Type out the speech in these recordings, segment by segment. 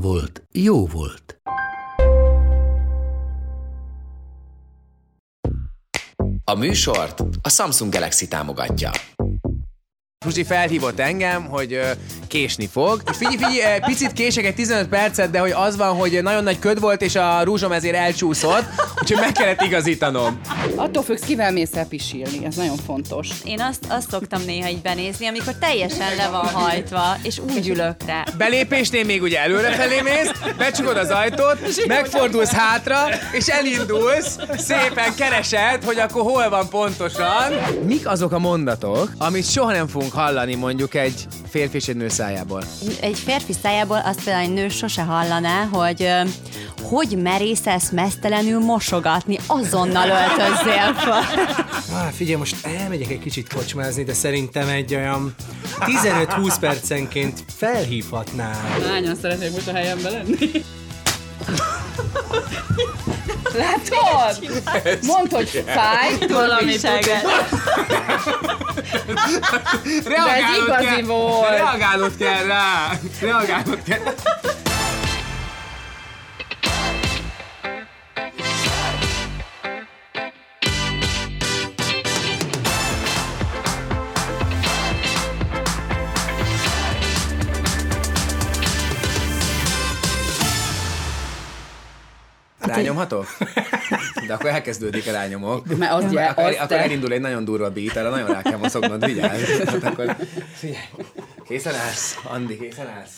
volt, jó volt. A műsort a Samsung Galaxy támogatja. Fruzsi felhívott engem, hogy ö, késni fog. És figyelj, figyelj, picit kések egy 15 percet, de hogy az van, hogy nagyon nagy köd volt, és a rúzsom ezért elcsúszott, úgyhogy meg kellett igazítanom. Attól függsz, kivel mész el pisilni, ez nagyon fontos. Én azt, azt szoktam néha így benézni, amikor teljesen le van hajtva, és úgy ülök rá. Belépésnél még ugye előrefelé mész, becsukod az ajtót, megfordulsz hátra, és elindulsz, szépen keresed, hogy akkor hol van pontosan. Mik azok a mondatok, amit soha nem fogunk hallani mondjuk egy férfi és egy nő szájából? Egy férfi szájából azt például egy nő sose hallaná, hogy hogy merészelsz mesztelenül mosogatni, azonnal öltözzél fel. Ah, figyelj, most elmegyek egy kicsit kocsmázni, de szerintem egy olyan 15-20 percenként felhívhatnál. Hányan szeretnék most a helyemben lenni? Látod? Mondd, hogy fáj. Valami Reagálnod igazi kell, volt. Reagálnod kell rá. Reagálnod kell. Rányomhatok? De akkor elkezdődik a rányomok. Mert az, akkor, az akkor te. elindul egy nagyon durva beat, arra nagyon rá kell mozognod, vigyázz. Hát akkor, figyelj, készen állsz, Andi, készen állsz.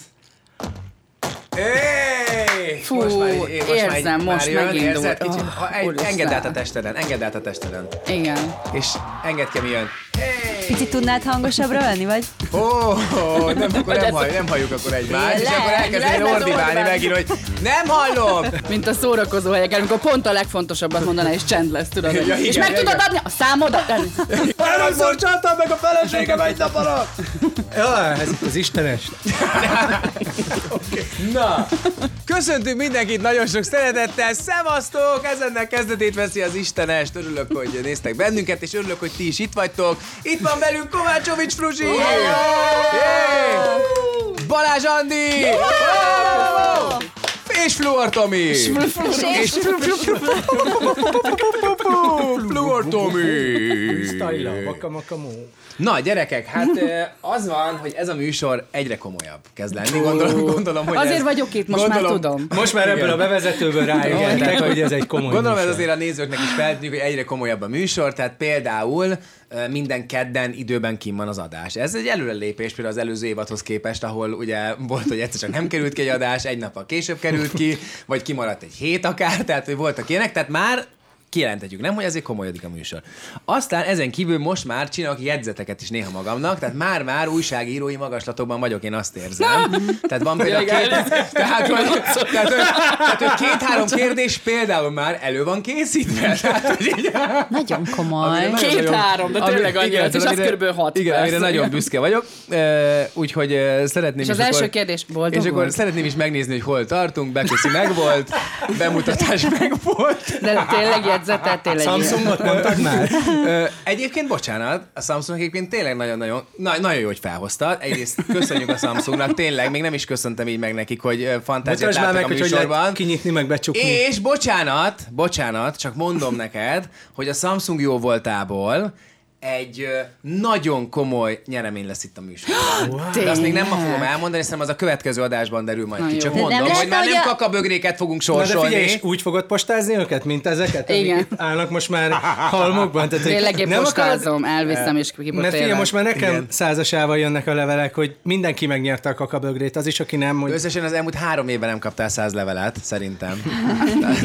Éj! Fú, most már, most érzem, már most jön, megindult. érzed? Kicsit, Oh, ha, engedd át a testeden, engedd át a testeden. Igen. És engedd ki, mi jön. Picit tudnád hangosabbra ölni, vagy? Ó, oh, nem, akkor nem, hall, nem halljuk akkor egymást, és akkor elkezdeni ordibálni megint, hogy nem hallom! Mint a szórakozó helyeken, amikor pont a legfontosabbat mondaná, és csend lesz, tudod. Ja, és igen, meg igen. tudod adni a számodat? Először csaltam meg a feleségem egy nap alatt! Ja, ez itt az istenes. Na, köszöntünk mindenkit nagyon sok szeretettel, szevasztok! Ezennek kezdetét veszi az Istenest. Örülök, hogy néztek bennünket, és örülök, hogy ti is itt vagytok. Itt van velünk Kovácsovics Fruzsi! Jé! Balázs Andi! És Fluor Tomi! És Fluor Tomi! Na, gyerekek, hát az van, hogy ez a műsor egyre komolyabb kezd lenni. Gondolom, gondolom hogy Azért ez, vagyok itt, most már tudom. Most már ebből a bevezetőből rájöttek, hogy ez egy komoly Gondolom ez műsor. azért a nézőknek is feltűnik, hogy egyre komolyabb a műsor, tehát például minden kedden időben kim van az adás. Ez egy előrelépés például az előző évadhoz képest, ahol ugye volt, hogy egyszer csak nem került ki egy adás, egy nappal később került ki, vagy kimaradt egy hét akár, tehát hogy voltak ilyenek, tehát már kijelentetjük, nem, hogy azért komolyodik a műsor. Aztán ezen kívül most már csinálok jegyzeteket is néha magamnak, tehát már-már újságírói magaslatokban vagyok, én azt érzem. Tehát van például két, tehát, hogy, tehát, hogy, tehát, hogy két-három kérdés például már elő van készítve. Tehát, hogy így, Nagyon komoly. Két-három, de tényleg annyi és az körülbelül hat Igen, amire nagyon büszke vagyok. Úgyhogy szeretném És az is első akkor, kérdés, boldog És akkor volt? szeretném is megnézni, hogy hol tartunk, beköszi meg volt, bemutatás meg volt. De tényleg jegyzetel, tényleg. Samsungot mondtad már? Egyébként, bocsánat, a Samsung egyébként tényleg nagyon-nagyon, na, nagyon jó, hogy felhoztad. Egyrészt köszönjük a Samsungnak, tényleg, még nem is köszöntem így meg nekik, hogy fantáziát láttak meg, a hogy hogy műsorban. lehet kinyitni, meg becsukni. És bocsánat, bocsánat, csak mondom neked, hogy a Samsung jó voltából egy ö, nagyon komoly nyeremény lesz itt a műsorban. De azt még nem ma fogom elmondani, hiszen az a következő adásban derül majd ki. jó. Csak De mondom, nem hogy már nem a- kakabögréket fogunk Na de sorsolni. figyelj, és úgy fogod postázni őket, mint ezeket, amik Igen. itt állnak most már halmokban? Tehát, Tényleg én nem postázom, elviszem és Mert figyelj, most már nekem Igen. Százasával jönnek a levelek, hogy mindenki megnyerte a kakabögrét, az is, aki nem, hogy Összesen az elmúlt három évben nem kaptál száz levelet, szerintem.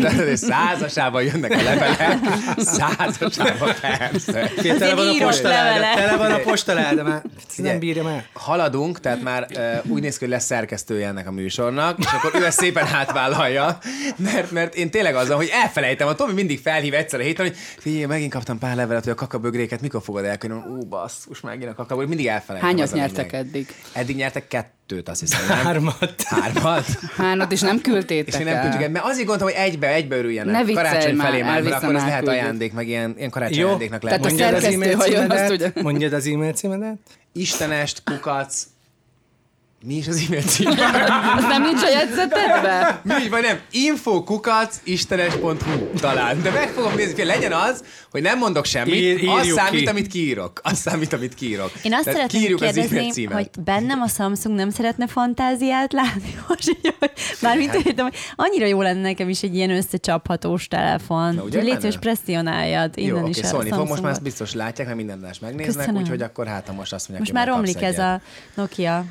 Tehát százasával jönnek a levelek. Százasával, persze. Tele van van a postaláda, tele van a postaláda, már nem bírja már. Haladunk, tehát már uh, úgy néz ki, hogy lesz szerkesztője ennek a műsornak, és akkor ő ezt szépen átvállalja, mert, mert én tényleg azzal, hogy elfelejtem, a Tomi mindig felhív egyszer a héten, hogy figyelj, megint kaptam pár levelet, hogy a kakabögréket mikor fogod elkönyvelni, ú, basszus, megint a kakabögré, mindig elfelejtem. Hányat nyertek eddig? Eddig nyertek kettőt, azt hiszem. Nem? Hármat. Hármat? Hánat is nem küldtétek És én nem el? tudjuk, mert azért gondoltam, hogy egybe, egybe örüljenek. Ne viccelj Karácsony már, felé már, mert akkor ez lehet elküldjük. ajándék, meg ilyen, ilyen karácsony Jó, ajándéknak lehet. Tehát a szerkesztő, e-mail ha jön, azt. Mondjad az e-mail címedet? Istenest, kukac, mi is az e-mail cím? Az nem nincs a jegyzetedben? Mi vagy nem? Info kukac istenes.hu talán. De meg fogom nézni, hogy legyen az, hogy nem mondok semmit, Ír- az számít, ki. amit kiírok. Az számít, amit kiírok. Én azt Tehát szeretném kérdezni, hogy bennem a Samsung nem szeretne fantáziát látni, most így, hogy mármint értem, hogy annyira jó lenne nekem is egy ilyen összecsaphatós telefon. ugye Úgyhogy légy szíves, presszionáljad Jó, innen oké, is a szólni fog, most már ezt biztos látják, mert minden más megnéznek, Köszönöm. úgyhogy akkor hát, most azt mondják, Most hogy már romlik ez a Nokia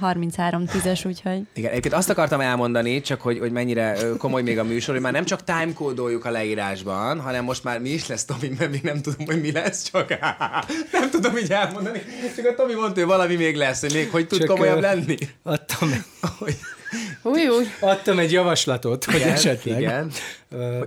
3310-es, úgyhogy... Igen, egyébként azt akartam elmondani, csak hogy, hogy mennyire komoly még a műsor, hogy már nem csak timecode-oljuk a leírásban, hanem most már mi is lesz, Tomi, mert még nem tudom, hogy mi lesz, csak nem tudom így elmondani. Csak a Tomi mondta, hogy valami még lesz, hogy még hogy tud Csak, komolyabb ö, lenni. Adtam, Hogy, Új, új. adtam egy javaslatot, hogy Igen, esetleg igen. ö,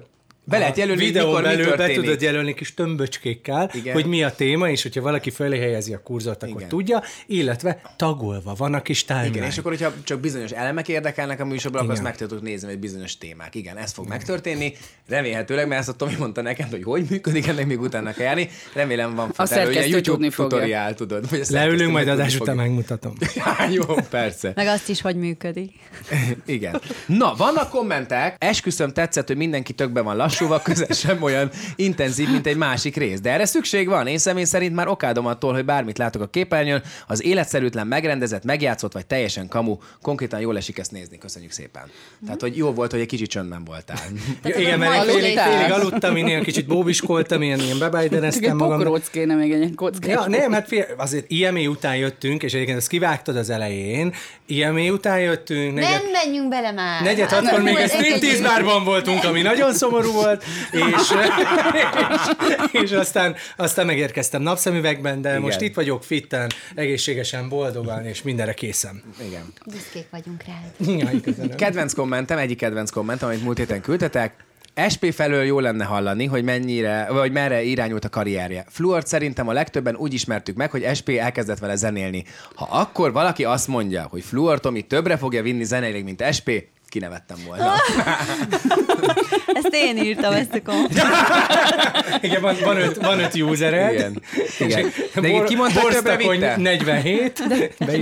Be lehet jelölni, hogy videón mikor mi belül be történik. tudod jelölni kis tömböcskékkel, Igen. hogy mi a téma, és hogyha valaki fölé helyezi a kurzort, akkor Igen. tudja, illetve tagolva van a kis timeline. Igen, és akkor, hogyha csak bizonyos elemek érdekelnek a műsorban, akkor azt Igen. meg tudod nézni, hogy bizonyos témák. Igen, ez fog megtörténni. Remélhetőleg, mert ezt a Tomi mondta nekem, hogy hogy működik, ennek még utána kell járni. Remélem van futára, szerkesztő ilyen YouTube tutoriál, tudod. Vagy a Leülünk, majd adás után megmutatom. Jó, persze. Meg azt is, hogy működik. Igen. Na, vannak kommentek. Esküszöm tetszett, hogy mindenki tökben van lassúval, közel sem olyan intenzív, mint egy másik rész. De erre szükség van. Én személy szerint már okádom attól, hogy bármit látok a képernyőn, az életszerűtlen, megrendezett, megjátszott vagy teljesen kamu. Konkrétan jól esik ezt nézni. Köszönjük szépen. Tehát, hogy jó volt, hogy egy kicsit csöndben voltál. Igen, mert én Aludtál? félig, félig aludtam, én ilyen kicsit bóbiskoltam, ilyen, ilyen bebájdereztem magam. pokróc kéne még egy. Ja, nem, hát fél, azért IME után jöttünk, és egyébként ezt kivágtad az elején. IME után jöttünk, negyed, Nem menjünk bele már! negyed Hát, hatkor még a striptease bárban voltunk, ami nagyon szomorú volt, és, és, és aztán, aztán megérkeztem napszemüvegben, de Igen. most itt vagyok fitten, egészségesen, boldogan, és mindenre készem. Igen. Büszkék vagyunk rád. Jaj, köszönöm. Kedvenc kommentem, egyik kedvenc kommentem, amit múlt héten küldtetek. SP felől jó lenne hallani, hogy mennyire, vagy merre irányult a karrierje. Fluort szerintem a legtöbben úgy ismertük meg, hogy SP elkezdett vele zenélni. Ha akkor valaki azt mondja, hogy Fluor Tomi többre fogja vinni zeneileg, mint SP, kinevettem volna. Ezt én írtam, ezt a kommentet. Igen, van, van, öt, van öt usered. Igen. Igen. De igen, ki mondta, hogy többre vitte? 47.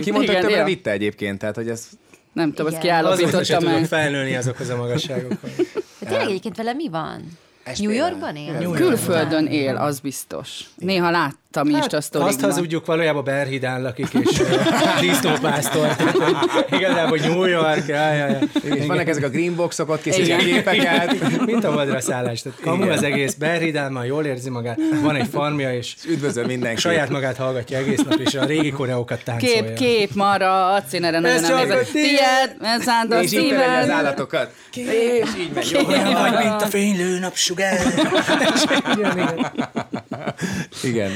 Ki mondta, hogy Igen, többre ja. vitte egyébként? Tehát, hogy ez... Nem tudom, azt Igen. Azóta sem kiállapítottam tudok meg. felnőni azokhoz a magasságokhoz. De tényleg egyébként vele mi van? New Yorkban él? Külföldön él, az biztos. Néha láttam a Hát, azt sztorikban. hazudjuk, valójában Berhidán lakik, és disznópásztor. Igazából New York, jaj, jaj, jaj. És vannak ezek a greenboxok, ott készítik Igen. képeket. Mint a vadra szállás. Tehát kamu az egész, Berhidán már jól érzi magát, van egy farmja, és Üdvözöl mindenki. saját magát hallgatja egész nap, és a régi koreókat táncolja. Kép, kép, mara, acénere, nem. Tiéd, ez szánt a És így az állatokat. És így megy. Olyan vagy, mint a fénylő napsugár. igen,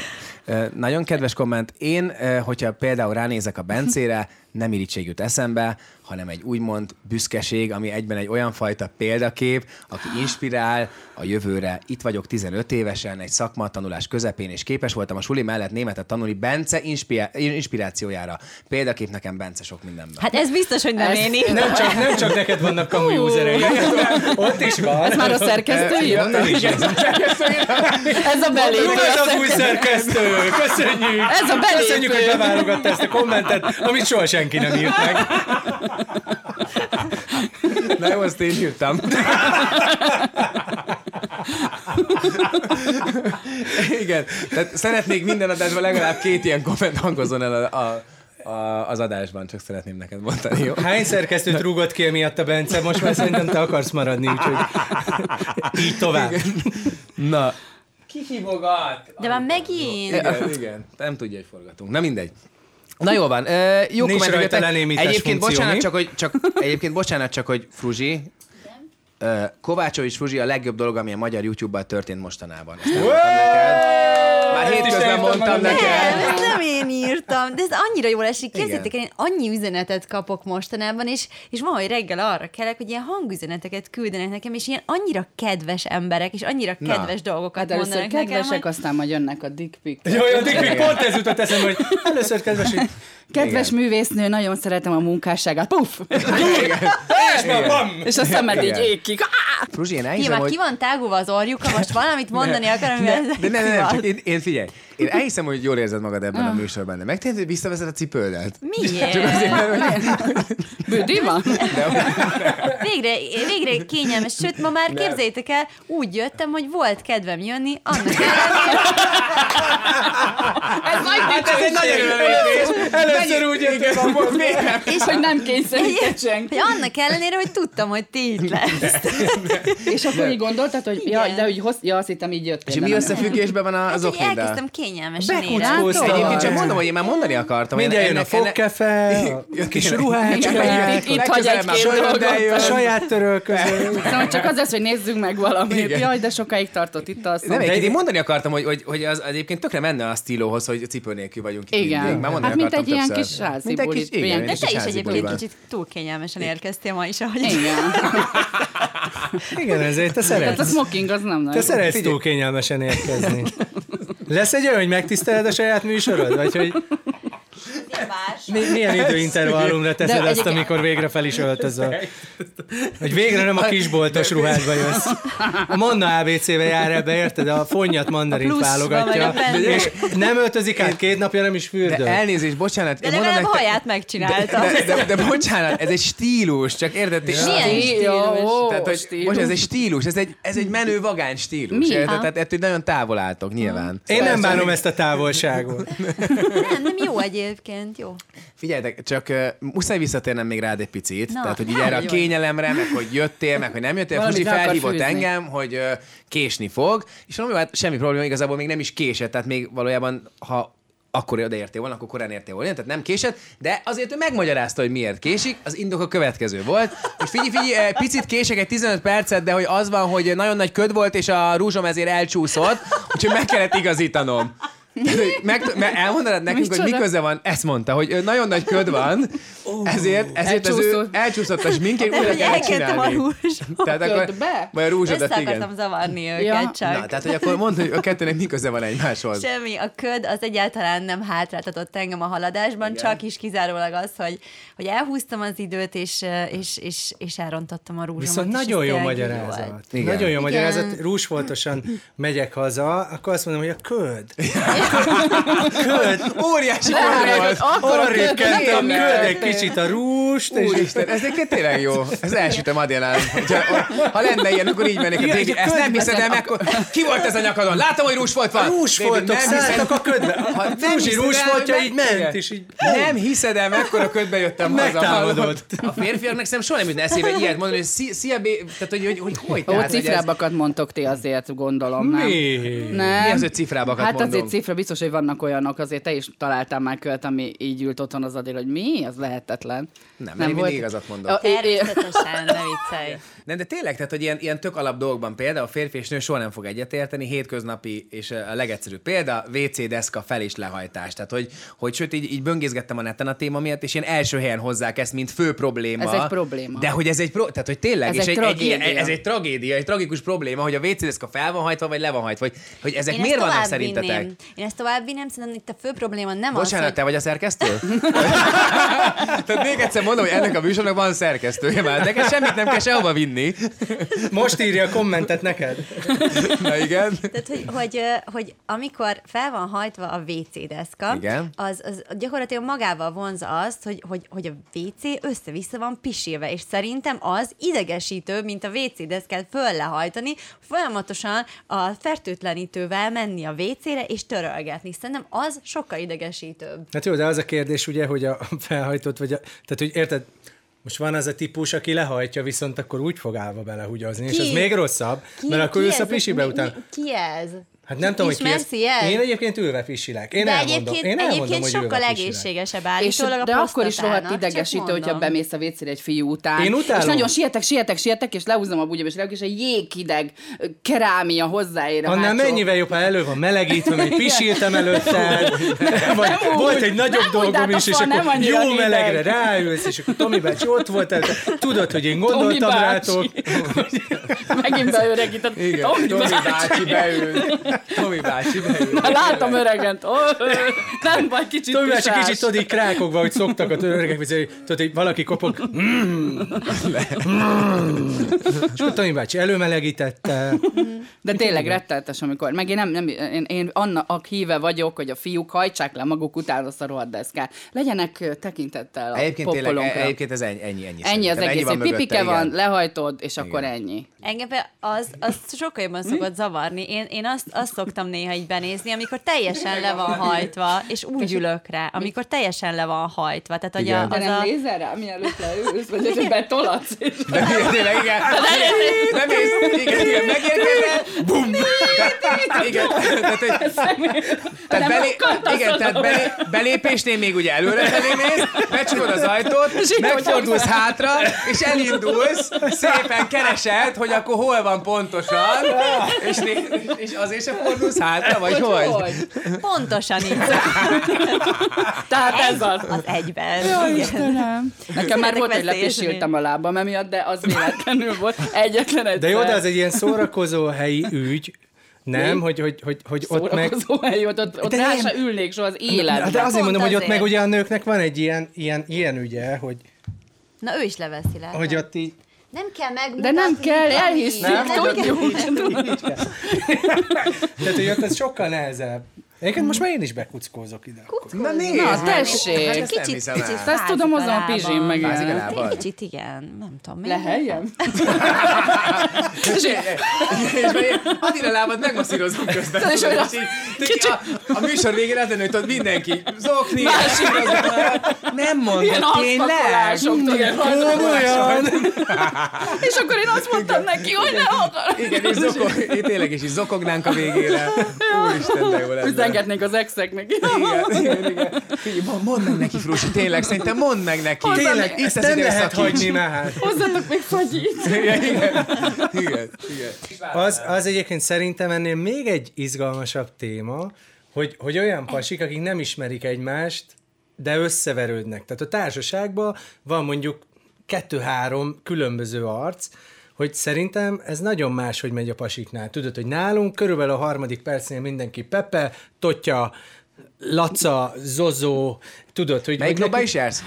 Nagyon kedves komment. Én, hogyha például ránézek a Bencére, nem irítség jut eszembe, hanem egy úgymond büszkeség, ami egyben egy olyan fajta példakép, aki inspirál a jövőre. Itt vagyok 15 évesen, egy szakmatanulás közepén, és képes voltam a suli mellett németet tanulni Bence inspirá- inspirációjára. Példakép nekem Bence sok mindenben. Hát ez biztos, hogy nem Ez- én írtam. Nem csak, nem csak neked vannak kamu usereid, ott is van. Ez már a szerkesztő? Ez a belépő. ez az új szerkesztő! Köszönjük! Ez a belépő. Köszönjük, hogy beválogatta ezt a kommentet, amit soha senki nem írt meg. Na jó, azt én írtam. Igen, tehát szeretnék minden adásban legalább két ilyen komment hangozzon el a, a, a, az adásban, csak szeretném neked mondani, jó? Hány szerkesztőt rúgott ki emiatt a Bence? Most már szerintem te akarsz maradni, úgyhogy így tovább. Na, ki hívogat? De már megint. Igen, igen, nem tudja, hogy forgatunk. Na mindegy. Na jó van, ö, jó Nincs Egyébként funkció, bocsánat mi? csak, hogy, csak, egyébként bocsánat csak, hogy Fruzsi, ö, Kovácsovics Fruzsi a legjobb dolog, ami a magyar YouTube-ban történt mostanában. Ezt nem mondtam neked. Már hétközben mondtam Nem, neked. nem én írtam, de ez annyira jól esik. Képzeljétek, el, én annyi üzenetet kapok mostanában, és, és ma, hogy reggel arra kelek, hogy ilyen hangüzeneteket küldenek nekem, és ilyen annyira kedves emberek, és annyira Na. kedves dolgokat Hát mondanak nekem, kedvesek, hogy aztán majd jönnek a dick pic. Jó, jó, Dick, pont ez jutott eszembe, hogy először kedves, Kedves művésznő, nagyon szeretem a munkásságát. Puff! és már bam! És a szemed így Igen. égkik. Ah! Fruzsi, én ki, elhiszem, már hogy... ki van tágulva az orjuka, most valamit mondani akar, amivel De nem, nem, nem, ki csak van. én, én figyelj, én elhiszem, hogy jól érzed magad ebben a műsorban, de megtérted, hogy visszaveszed a cipődet? Miért? Csak azért, mert hogy Bődi van? Végre, végre kényelmes, sőt, ma már képzeljétek el, úgy jöttem, hogy volt kedvem jönni, annak ellenére, Ez nagy Hát ez egy nagy előrelépés. Először úgy jöttem Most miért nem? És hogy nem kényszerített hogy senki. annak ellenére, hogy tudtam, hogy ti itt lesz. És akkor így gondoltad, hogy ja, de hogy hossz, ja, azt hittem így jöttél. És mi összefüggésben van az Hát, hogy okniddal? elkezdtem kényelmesen Bekuckóztam. Egyébként csak mondom, hogy én már mondani akartam. Mindjárt jön a fogkefe, a kis ruhácskák, Itt- hagy egy-két földön dolgot. a saját törölköző. Szóval csak az lesz, hogy nézzünk meg valamit. Jaj, de sokáig tartott itt a szó. Nem, egyébként én mondani akartam, hogy, hogy, hogy az egyébként tökre menne a stílóhoz, hogy cipő nélkül vagyunk Igen. Már mondani Hát mint egy ilyen többször. kis házi Mint egy buli, kis, igen, ilyen De egy te kis is egyébként kicsit túl kényelmesen érkeztél ma is, ahogy... Igen. Igen, ezért te Tehát a szeretsz. smoking az nem Te nagy. szeretsz túl kényelmesen érkezni. Lesz egy olyan, hogy megtiszteled a saját műsorod? Vagy hogy mi, milyen időintervallumra teszed De azt, egyébként- amikor végre fel is öltözöl? Hogy végre nem a kisboltos ruhádba jössz. A Manna ABC-be jár ebbe, érted? A fonnyat mandarint válogatja. És nem öltözik át két napja, nem is De fürdöl. elnézést, bocsánat. De legalább nektek- haját megcsinálta. de, de, de, bocsánat, ez egy stílus, csak érted? ti- Milyen Stílus. Ó, Tehát, hogy stílus. most ez egy stílus, ez egy, ez egy menő vagány stílus. Mi? Érted? Tehát ettől nagyon távol álltok, nyilván. Én nem bánom ezt a távolságot. Nem, nem jó egyébként, jó. Figyeljetek, csak uh, muszáj visszatérnem még rád egy picit. Na, tehát, hogy így erre a kényelemre, meg hogy jöttél, meg hogy nem jöttél. Akar felhívott engem, hogy uh, késni fog, és mondom, hát semmi probléma, igazából még nem is késett, tehát még valójában, ha akkor odaértél volna, akkor korán értél volna, tehát nem késett, de azért ő megmagyarázta, hogy miért késik, az indok a következő volt, hogy figyelj, figyelj, picit kések egy 15 percet, de hogy az van, hogy nagyon nagy köd volt, és a rúzsom ezért elcsúszott, úgyhogy meg kellett igazítanom. Meg, mert elmondanád nekünk, hogy mi köze van, ezt mondta, hogy nagyon nagy köd van, ezért, ezért az ő Elcsúszott. a Tehát, újra kellett a csinálni. rúzsot. Tehát akkor, Ködbe? vagy a rúzsodat, Össze igen. akartam zavarni őket Ja. csak. Na, tehát, hogy akkor mondd, hogy a kettőnek mi köze van egymáshoz. Semmi, a köd az egyáltalán nem hátráltatott engem a haladásban, Igen. csak is kizárólag az, hogy, hogy elhúztam az időt, és, és, és, és elrontottam a rúzsomat. Viszont nagyon jó magyarázat. Nagyon jó magyarázat. Rúsfoltosan megyek haza, akkor azt mondom, hogy a köd. köd. Óriási volt. Akkor a Arrébb kentem, köd egy kicsit a rúst, és Úristen, ez egyébként tényleg jó. Ez elsütöm Adélán. Ha lenne ilyen, akkor így mennék a végig. Ezt nem hiszed el, akkor ki volt ez a nyakadon? Látom, hogy rúsfolt van. rúsfoltok David, nem hiszed- szálltak a ködbe. Ha A nem Fruzsi rúsfoltja hogy így ment, és így... Nem hiszed el, mekkora ködbe jöttem haza. A férfiaknak szerintem soha nem jutna eszébe ilyet mondani, hogy szia, tehát hogy hogy, hogy, hogy Ó, cifrábbakat mondtok ti azért, gondolom, nem? Mi? Nem. Mi az, hogy cifrábbakat Hát mondom? azért cifra, biztos, hogy vannak olyanok, azért te is találtál már költ, ami így ült otthon az adél, hogy mi? Az lehetetlen. Nem, nem én mindig igazat mondok. É- Természetesen, ne viccelj. Nem, de tényleg, tehát, hogy ilyen, ilyen tök alap dolgokban például a férfi és nő soha nem fog egyetérteni, hétköznapi és a legegyszerűbb példa, WC deszka fel és lehajtás. Tehát, hogy, hogy sőt, így, így böngészgettem a neten a téma miatt, és ilyen első helyen hozzák ezt, mint fő probléma. Ez egy probléma. De hogy ez egy, pro, tehát, hogy tényleg, Ez és egy egy, egy, ez egy tragédia, egy tragikus probléma, hogy a WC deszka fel van hajtva, vagy le van hajtva, hogy, hogy ezek Én miért vannak szerintetek? vinném. Én ezt tovább vinném, szerintem itt a fő probléma nem Bocsánat, az, te vagy a szerkesztő? Tehát még egyszer mondom, hogy ennek a műsornak van szerkesztője már. Neked semmit nem kell sehova vinni. Most írja a kommentet neked. Na igen. Tehát, hogy, hogy, hogy amikor fel van hajtva a WC deszka, Igen. Az, az gyakorlatilag magával vonza azt, hogy, hogy, hogy a WC össze-vissza van pisilve, és szerintem az idegesítő, mint a WC deszkát föl lehajtani, folyamatosan a fertőtlenítővel menni a WC-re és törölgetni. Szerintem az sokkal idegesítőbb. Hát jó, de az a kérdés ugye, hogy a felhajtott, vagy a, tehát hogy érted, most van az a típus, aki lehajtja, viszont akkor úgy fog állva belehugyozni, és Ki? az még rosszabb, mert akkor ülsz a pisibe Mi- után. mi- Ki ez? Hát nem tudom, hogy ki ezt... ilyet? Én egyébként ülve pisilek. Én De elmondom. egyébként, Én elmondom, egyébként hogy sokkal egészségesebb És, állítólag a de akkor is rohadt idegesítő, hogyha bemész a vécére egy fiú után. Én utálom. És nagyon sietek, sietek, sietek, és lehúzom a bugyom, és leülök, és egy jéghideg kerámia hozzáér a Annál mennyivel jobb, ha elő van melegítve, még pisiltem előtte, vagy Nem úgy. volt egy nagyobb dolgom hát is, és akkor jó melegre ráülsz, és akkor Tomi bácsi ott volt, tudod, hogy én gondoltam rátok. Megint beöregített. Tomi Tomi bácsi. bácsi beül. Tomi bácsi beül. Na, látom öregent. Nem vagy kicsit Tomi bácsi kicsit tudod, így krákogva, hogy szoktak a öregek, hogy tudod, hogy valaki kopog. Mm. Mm. És akkor Tomi bácsi előmelegítette. De tényleg retteltes, amikor, meg én, nem, nem, én, én annak híve vagyok, hogy a fiúk hajtsák le maguk után azt a rohadt deszkát. Legyenek tekintettel a Egyébként tényleg, egyébként ez ennyi, ennyi, ennyi. Ennyi az egész, van egy mögötte, pipike van, igen. lehajtod, és akkor ennyi. Engem az, az sokkal jobban szokott zavarni. Én, én azt, azt szoktam néha így benézni, amikor teljesen le van hajtva, és úgy ülök rá, amikor teljesen le van hajtva. Tehát, hogy a, Igen. De az nem a... nézel rá, mielőtt leülsz, vagy hogy betolatsz, és De tényleg, igen. Nem ész, igen, igen, megérkezel, bum! Igen, tehát, hogy, tehát, Nem belé, igen, tehát belé, belépésnél még ugye előre felé mész, becsukod az ajtót, megfordulsz hátra, és elindulsz, szépen keresed, hogy akkor hol van pontosan, és, né- és azért se fordulsz hátra, vagy hogy? hogy? Pontosan így. Tehát ez az. Az egyben. Jó. Istenem. Nekem már volt, hogy lepisültem a lábam emiatt, de az véletlenül volt. Egyetlen egyszer. De jó, de az egy ilyen szórakozó helyi ügy, nem? Hogy, hogy, hogy, hogy ott meg... Szórakozó hely, ott, ott, ott rá se ülnék soha az életben. De azért mondom, hogy ott meg ugye a nőknek van egy ilyen, ilyen, ilyen ügye, hogy, Na ő is leveszi le. hogy ott így... Nem kell megmutatni. De nem kell, elhisszük, Nem, tudjuk. Tehát, hogy ott ez sokkal nehezebb. Egyébként most már én is bekuckózok ide. akkor. Na nézd, Na, tessék. Hát ezt nem Kicsit, kicsit el. Ezt tudom, azon a pizsim meg? Egy kicsit igen, nem tudom. Leheljem? Attila lábad megmasszírozom közben. És olyan- a, a műsor végén az lenne, hogy mindenki zokni, nem mondod, tényleg? Komolyan! És akkor én azt mondtam neki, hogy nem akar. Igen, és tényleg is, is zokognánk a végére. Úristen, de jó lenne. Üzengetnék az exeknek. Igen, igen, igen. Figyelj, mond- mondd meg neki, Frusi, tényleg, szerintem mondd meg neki. Tényleg, Itt ezt az nem lehet hagyni már. Hozzatok még fagyit. Igen, igen, igen, igen. Az, az egyébként szerintem ennél még egy izgalmasabb téma, hogy, hogy olyan pasik, akik nem ismerik egymást, de összeverődnek. Tehát a társaságban van mondjuk kettő-három különböző arc, hogy szerintem ez nagyon más, hogy megy a pasiknál. Tudod, hogy nálunk körülbelül a harmadik percnél mindenki Pepe, Totya, Laca, Zozó, tudod, hogy... Melyik neki- is jársz?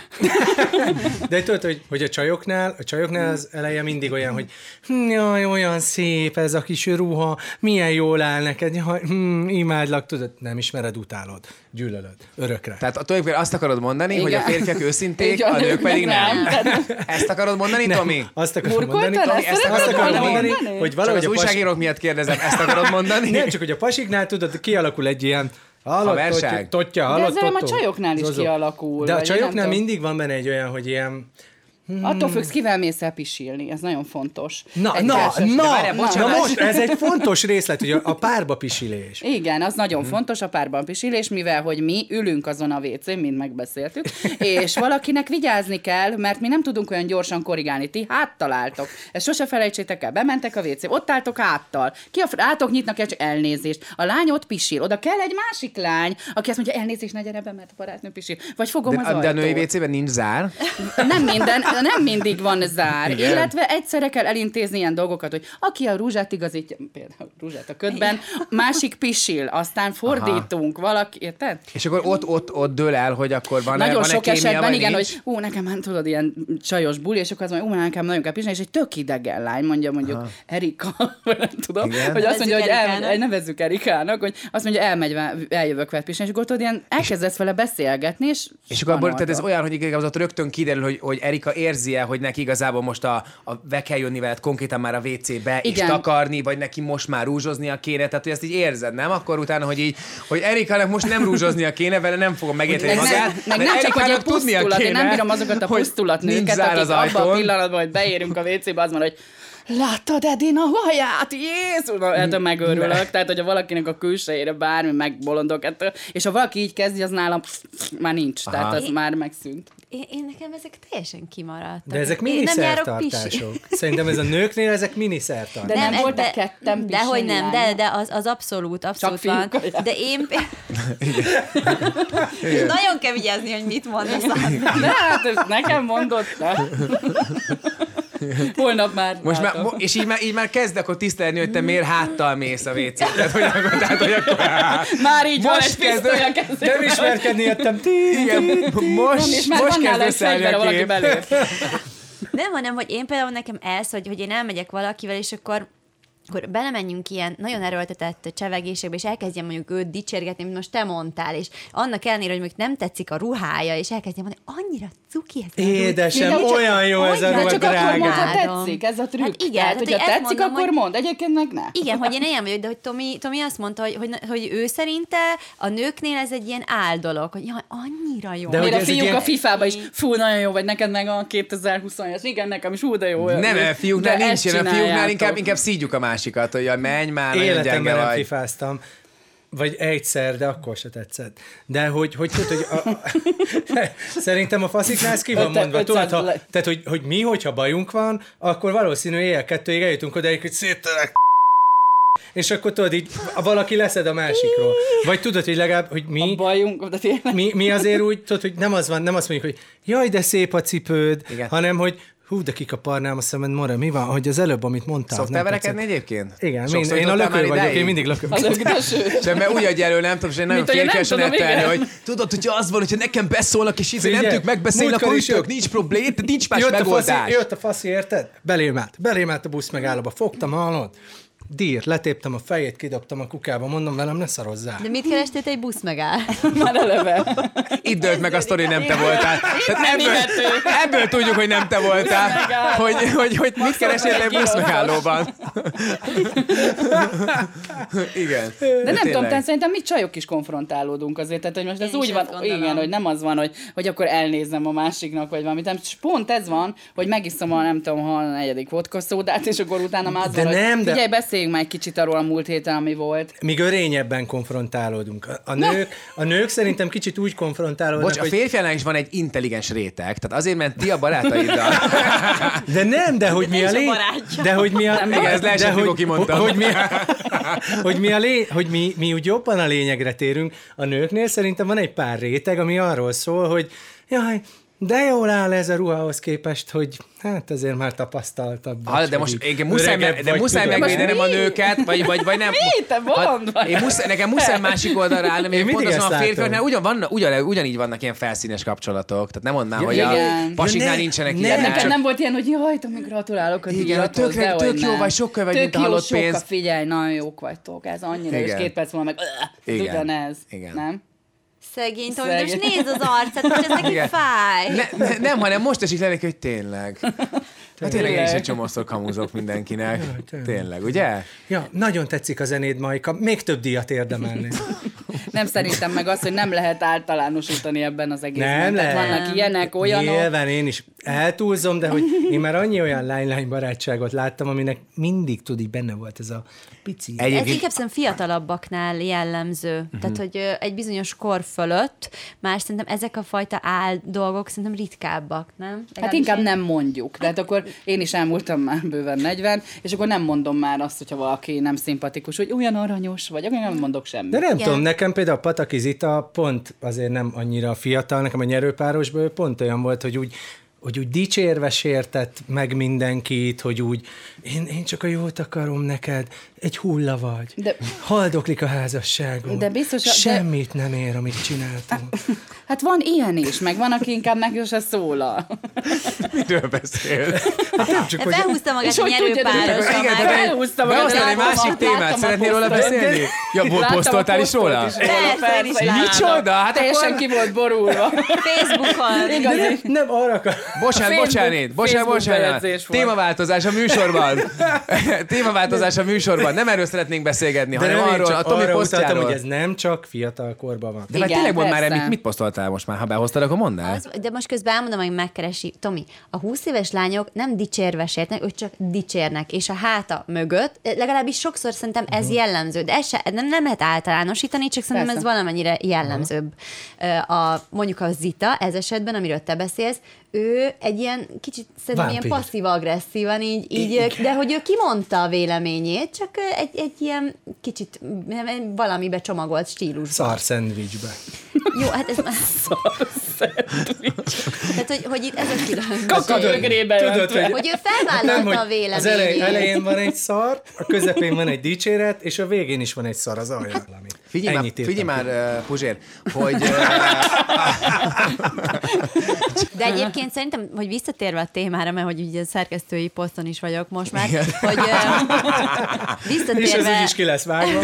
de tudod, hogy, hogy a csajoknál, a csajoknál az eleje mindig olyan, hogy hm, jaj, olyan szép ez a kis ruha, milyen jól áll neked, jaj, hm, imádlak, tudod, nem ismered, utálod, gyűlölöd, örökre. Tehát a tulajdonképpen azt akarod mondani, Igen. hogy a férfiak őszinték, Igen, a nők pedig nem. nem. Ezt akarod mondani, Nem, Tomi? Azt akarom Burkoltad? mondani, Ezt szereted azt akarom volna mondani, mondani? hogy Csak valahogy az a újságírók miatt kérdezem, ezt akarod mondani? Nem, csak hogy a pasiknál tudod, kialakul egy ilyen Hallott, Haverság? Totya, totya, De hallott, ez nem a csajoknál is Zozó. kialakul, De a csajoknál mindig van benne egy olyan, hogy ilyen Attól függsz, kivel mész el pisilni, ez nagyon fontos. Na, Egy na, társaság- na, várjál, na, bocsánat. most ez egy fontos részlet, hogy a, párba pisilés. Igen, az nagyon Mhm. fontos a párban pisilés, mivel hogy mi ülünk azon a WC-n, mint megbeszéltük, és valakinek vigyázni kell, mert mi nem tudunk olyan gyorsan korrigálni. Ti háttal álltok. Ezt sose felejtsétek el. Bementek a WC, ott álltok háttal. Ki a átok nyitnak csak elnézést. A lány ott pisil. Oda kell egy másik lány, aki azt mondja, elnézést, ne gyere be, mert a barátnő pisil. Vagy fogom az De, de a női ajtót. WC-ben nincs zár. Nem minden, nem mindig van zár, Igen. illetve egyszerre kell elintézni ilyen dolgokat, hogy aki a rúzsát igazítja, például rúzsát a ködben, másik pisil, aztán fordítunk, valaki, érted? És akkor ott, ott, ott dől el, hogy akkor van Nagyon van sok kémia, esetben, igen, nincs? hogy ú, nekem már tudod, ilyen csajos buli, és akkor az mondja, ú, nekem nagyon kell pisilni, és egy tök idegen lány mondja mondjuk Aha. Erika, vagy nem tudom, Igen. hogy azt mondja, hogy el, nevezzük Erikának, hogy azt mondja, elmegy, eljövök veled pisilni, és akkor tudod, ilyen elkezdesz vele beszélgetni, és És akkor abból, tehát ez olyan, hogy igazából rögtön kiderül, hogy, hogy Erika érzi-e, hogy neki igazából most a, a be kell jönni veled konkrétan már a WC-be, és Igen. takarni, vagy neki most már rúzsoznia kéne, tehát hogy ezt így érzed, nem? Akkor utána, hogy így, hogy Erikának most nem rúzsoznia kéne, vele nem fogom megérteni Meg, magát, meg, nem csak, hogy egy pusztulat, én nem kéne, bírom azokat a pusztulat nőket, akik az abban a pillanatban, hogy beérünk a WC-be, az van, hogy láttad Edina haját? Jézus! Na, ettől megőrülök. Tehát, hogyha valakinek a külsejére bármi megbolondok ettől, és ha valaki így kezdi, az nálam már nincs. Aha. Tehát az már megszűnt. Én, én nekem ezek teljesen kimaradtak. De ezek nem miniszertartások. Szerintem ez a nőknél ezek miniszertartások. De nem ez- voltak ketten De hogy nem, de, de az, az abszolút, abszolút van. De én... Nagyon kell vigyázni, hogy mit mondasz. De hát ezt nekem mondott? Holnap már Most már, látom. és így már, így már kezd akkor tisztelni, hogy te miért háttal mész a wc Tehát, hogy, akkor- tehát, hogy akkor... Már így van Most egy pisztoly a kezd- kezében. Nem ismerkedni jöttem. Igen, most, És már most van kezd egy összeállni a kép. Nem, hanem, hogy én például nekem ez, hogy, hogy én elmegyek valakivel, és akkor akkor belemenjünk ilyen nagyon erőltetett csevegésekbe, és elkezdjem mondjuk őt dicsérgetni, mint most te mondtál, és annak ellenére, hogy mondjuk nem tetszik a ruhája, és elkezdjem mondani, annyira cuki ez. Édesem, De csak- olyan jó ez a ruha, csak akkor mondd, drága. ha Imádom. tetszik, ez a trükk. Hát igen, Tehát, hát hogyha tetszik, mondom, akkor hogy- mondd, egyébként meg ne. Igen, hogy én ilyen vagyok, de hogy Tomi, Tomi azt mondta, hogy, hogy, hogy ő szerinte a nőknél ez egy ilyen áldolog, hogy jaj, annyira jó. De hogy a fiúk ilyen- a FIFA-ba is, fú, nagyon jó vagy, neked meg a 2020-as, igen, nekem is, hú, de jó. Nem, a fiúknál De nincs ezt ilyen, a fiúknál inkább, inkább szígyük a másikat, hogy jaj, menj már, nagyon gyenge Életemben nem vagy. fifáztam. Vagy egyszer, de akkor se tetszett. De hogy, hogy tudod, hogy a, a, szerintem a fasziknál ez ki van Öt- mondva. Tudod, ha, tehát, hogy, hogy mi, hogyha bajunk van, akkor valószínű éjjel kettőig eljutunk odáig, hogy széttelek és akkor tudod, így valaki leszed a másikról. Vagy tudod, hogy legalább, hogy A mi, bajunk, de tényleg. mi, mi azért úgy, tudod, hogy nem az van, nem azt mondjuk, hogy jaj, de szép a cipőd, Igen. hanem, hogy hú, de kikaparnám a szemed, Mora, mi van, hogy az előbb, amit mondtál. Szoktál nem verekedni tetszett. egyébként? Igen, Sokszor mind, én a lökő vagyok, én mindig ökdöső. De mert úgy egyelő, nem tudom, és én nagyon hogy én félkesen ettelni, hogy tudod, hogyha az van, hogyha nekem beszólnak, és így nem tudjuk megbeszélni, akkor is ütök, nincs problém, nincs más Jött a, faszi, megoldás. jött a faszi, érted? Belém állt, belém állt a busz megállóba, fogtam, hallod? Dír, letéptem a fejét, kidobtam a kukába, mondom velem, ne szarozzál. De mit kerestél egy busz megáll? Már eleve. Itt dölt meg a sztori, nem te voltál. Tehát ebből, ebből tudjuk, hogy nem te voltál. Hogy, hogy, hogy mit keresél egy busz megállóban. Igen. De nem tudom, tehát szerintem mi csajok is konfrontálódunk azért, tehát hogy most ez úgy van, igen, hogy nem az van, hogy, hogy akkor elnézem a másiknak, vagy valamit, nem, pont ez van, hogy megiszom a nem tudom, ha a negyedik vodka szódát, és akkor utána már az De van, nem, hogy de- figyelj, beszéljünk már egy kicsit arról a múlt héten, ami volt. Mi görényebben konfrontálódunk. A, a, nők, a nők szerintem kicsit úgy konfrontálódnak, Bocs, a hogy férfiánál is van egy intelligens réteg, tehát azért ment ti a barátaiddal. De nem, de hogy mi nem a is a. De hogy mi a... Igen, ez leesett, de mikor hogy. Hogy mi, hogy mi, a lé, hogy mi, mi úgy jobban a lényegre térünk. A nőknél szerintem van egy pár réteg, ami arról szól, hogy jaj, de jól áll ez a ruhához képest, hogy hát azért már tapasztaltabb. Ha, de most igen, muszáj, me, de muszáj megvédenem a nőket, vagy, vagy, vagy nem. Mi? Te mondd Ha- Én muszáj, nekem muszáj másik oldalra állni, Én mert pont azon a férfiaknál ugyan, vannak, ugyan, ugyanígy vannak ilyen felszínes kapcsolatok. Tehát nem mondanám, hogy a igen. pasiknál Ja, ne- nincsenek ne- ilyen. De neked csak- nem volt ilyen, hogy jaj, Tomi, gratulálok a Igen, díjathoz, tökre- dehogy tök jó vagy, sokkal vagy, Tök mint a halott pénz. figyelj, nagyon jók vagytok, ez annyira, és két perc múlva meg, ugyanez, Igen. nem? Szegény Tomi, most nézd az arcát, hogy ez neki fáj. Ne, ne, nem, hanem most esik le neki, hogy tényleg. Hát tényleg én is egy csomószor kamuzok mindenkinek. tényleg. Tényleg, ugye? Ja, nagyon tetszik a zenéd, Majka. Még több díjat érdemelni. Nem szerintem meg az, hogy nem lehet általánosítani ebben az egészben. Nem Tehát lehet. vannak ilyenek, olyanok. Nyilván én is eltúlzom, de hogy én már annyi olyan lány-lány barátságot láttam, aminek mindig tud, így benne volt ez a pici. Ez Egyébként inkább szerintem fiatalabbaknál jellemző. Uh-huh. Tehát, hogy egy bizonyos kor fölött, már szerintem ezek a fajta áll dolgok szerintem ritkábbak, nem? Hát Legalábbis inkább én- nem mondjuk. Tehát akkor én is elmúltam már bőven 40, és akkor nem mondom már azt, hogyha valaki nem szimpatikus, hogy olyan aranyos vagy, akkor nem mondok semmit. De nem Igen. tudom, nekem például Pataki Zita pont azért nem annyira fiatal, nekem a nyerőpárosból ő pont olyan volt, hogy úgy hogy úgy dicsérve sértett meg mindenkit, hogy úgy, én, én csak a jót akarom neked, egy hulla vagy. De- Haldoklik a házasságod. De biztos- de- Semmit nem ér, amit csináltunk. Hát van ilyen is, meg van, aki inkább neki se szólal. miről beszél? Nem csak, hogy Felhúzta magát És a hogy tudja, de- nyerőpáros. Igen, Elhúztam magad, beosztani egy a- másik témát, a szeretnél róla beszélni? Ja, volt a posztoltál is róla? is Persze, is. Micsoda? Hát Teljesen ki volt borulva. Facebookon. Igazi. Nem arra akar... Bocsánat, bocsánat, bocsánat, bocsánat. Témaváltozás a műsorban. Témaváltozás a műsorban. Nem erről szeretnénk beszélgetni, De hanem nem, arról, a Tomi arra utaltam, posztjáról. hogy ez nem csak fiatal korban van. De Igen, tényleg mondd már, mit, mit posztoltál most már? Ha behoztad, akkor mondd el. Az, de most közben elmondom, hogy megkeresi. Tomi, a 20 éves lányok nem dicsérve sértnek, ők csak dicsérnek, és a háta mögött, legalábbis sokszor szerintem ez Mhm. jellemző, de ez se, nem, nem lehet általánosítani, csak szerintem ez Persze. valamennyire jellemzőbb. A, mondjuk a Zita, ez esetben, amiről te beszélsz, ő egy ilyen kicsit szerintem ilyen Vámpír. passzív-agresszívan így, így de hogy ő kimondta a véleményét, csak egy, egy ilyen kicsit valamibe csomagolt stílusban. Szar szendvicsbe. Jó, hát ez már... Tehát, hogy, hogy itt ez a különbség. Kakaögrébe Tudod, hogy Hogy ő felvállalta a véleményét. az elej, elején van egy szar, a közepén van egy dicséret, és a végén is van egy szar az alján. Figyelj már, Ennyit írtam figyelj már uh, Puzsér, hogy uh, De egyébként szerintem, hogy visszatérve a témára, mert hogy ugye szerkesztői poszton is vagyok most már, hogy ö, És ez visszatérve, úgyis ki lesz vágva.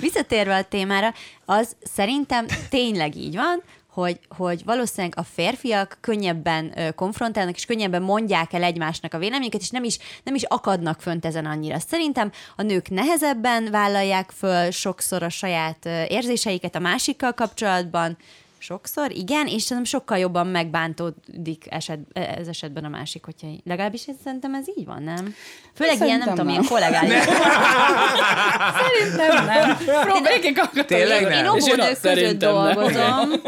visszatérve a témára, az szerintem tényleg így van, hogy, hogy valószínűleg a férfiak könnyebben konfrontálnak, és könnyebben mondják el egymásnak a véleményüket, és nem is, nem is akadnak fönt ezen annyira. Szerintem a nők nehezebben vállalják föl sokszor a saját érzéseiket a másikkal kapcsolatban, Sokszor, igen, és szerintem sokkal jobban megbántódik eset, ez esetben a másik, hogyha legalábbis ez, szerintem ez így van, nem? Főleg ilyen, nem Szerintem tudom, nem. ilyen kollégális. Szerintem nem. Próbálj ki. Tényleg nem? Én én óvónők között szerintem nem.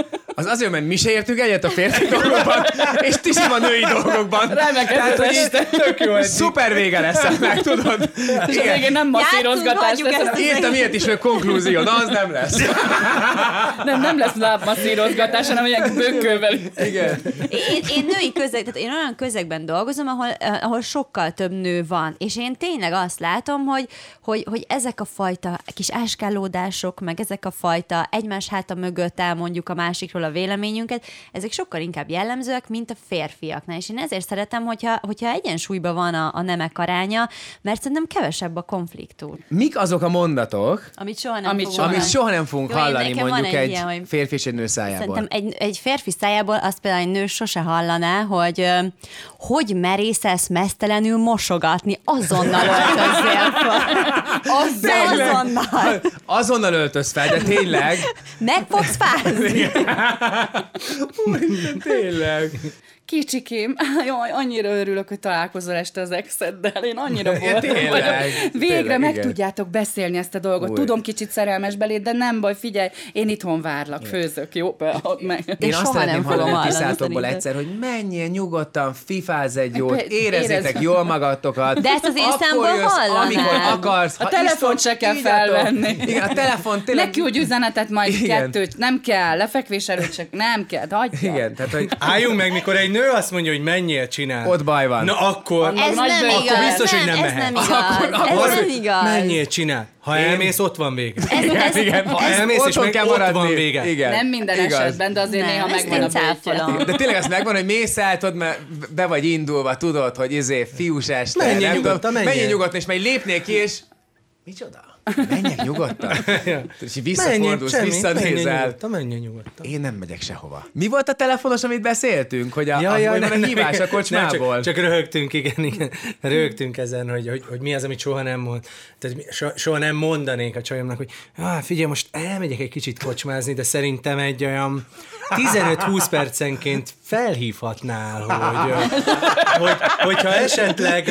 Az azért, mert mi se értünk egyet a férfi dolgokban, és ti sem a női dolgokban. Remek Tehát, az hogy este. tök jó, szuper vége lesz ennek, tudod? És a végén nem masszírozgatás lesz, Írtam ilyet is, hogy konklúzió, na az nem lesz. nem, nem lesz lábmasszírozgatás, hanem ilyen bökkővel. Igen. Én, én női közeg, tehát én olyan közegben dolgozom, ahol, eh, ahol sokkal több nő van, és én tényleg azt látom, hogy, hogy, hogy ezek a fajta kis áskálódások, meg ezek a fajta egymás háta mögött elmondjuk a másikról a véleményünket, ezek sokkal inkább jellemzőek, mint a férfiaknál, és én ezért szeretem, hogyha, hogyha egyensúlyban van a, a nemek aránya, mert szerintem kevesebb a konfliktus, Mik azok a mondatok, amit soha nem Amit fogunk soha amit hallani. soha nem fogunk Jó, hallani mondjuk egy egy ilyen, hogy- férfi és egy nő szájából? Szerintem egy, egy férfi szájából azt például egy nő sose hallaná, hogy hogy merészelsz mesztelenül mosogatni, azonnal öltözzél fel. Azonnal. Azonnal öltöz fel, de tényleg, Meg fogsz fázni. tényleg. Kicsikém, jaj, annyira örülök, hogy találkozol este az exeddel. Én annyira boldog vagyok. Végre tényleg, meg igen. tudjátok beszélni ezt a dolgot. Új. Tudom, kicsit szerelmes beléd, de nem baj, figyelj, én itthon várlak, főzök, jó? Be, add meg. Én És azt soha szeretném hallani tisztátokból egyszer, hogy menjél nyugodtan, fifáz egy jót, érezzétek jól magatokat. De ezt az én számból jössz, hallanád. Amikor akarsz. A telefont isztok, se kell felvenni. Igen, a telefon tényleg... Ne küldj üzenetet majd kettőt, nem kell, lefekvés előtt csak nem kell, hagyja. Igen, tehát hogy Álljunk meg, mikor egy nő azt mondja, hogy menjél, csinál. Ott baj van. Na akkor... Ez nagy nem igaz. Akkor biztos, hogy nem ez mehet. nem igaz. Akkor- ez akkor- nem igaz. Menjél, csinál. Ha elmész, ott van vége. Ez, ez, Igen, Ha elmész, és meg kell ott maradni. van vége. Igen. Nem minden Igaz. esetben, de azért Nem, néha ezt megvan én a bőtje. cáfolom. De tényleg ez megvan, hogy mész el, tudod, mert be vagy indulva, tudod, hogy izé, fiús este. Menjél nem nyugodtan, menjél. menjél nyugodtan, és majd lépnél ki, és micsoda? Menjek nyugodtan. És így visszafordulsz, menjél visszanézel. nyugodtan, menjél nyugodtan. Én nem megyek sehova. Mi volt a telefonos, amit beszéltünk? Hogy a, Ja, a, ja, nem, a nem, hívás a nem, kocsmából? csak, csak röhögtünk, igen, igen. Röhögtünk ezen, hogy, hogy, hogy mi az, amit soha nem mond. Tehát so, soha nem mondanék a csajomnak, hogy ah, figyelj, most elmegyek egy kicsit kocsmázni, de szerintem egy olyan 15-20 percenként felhívhatnál, hogy, hogy hogyha esetleg,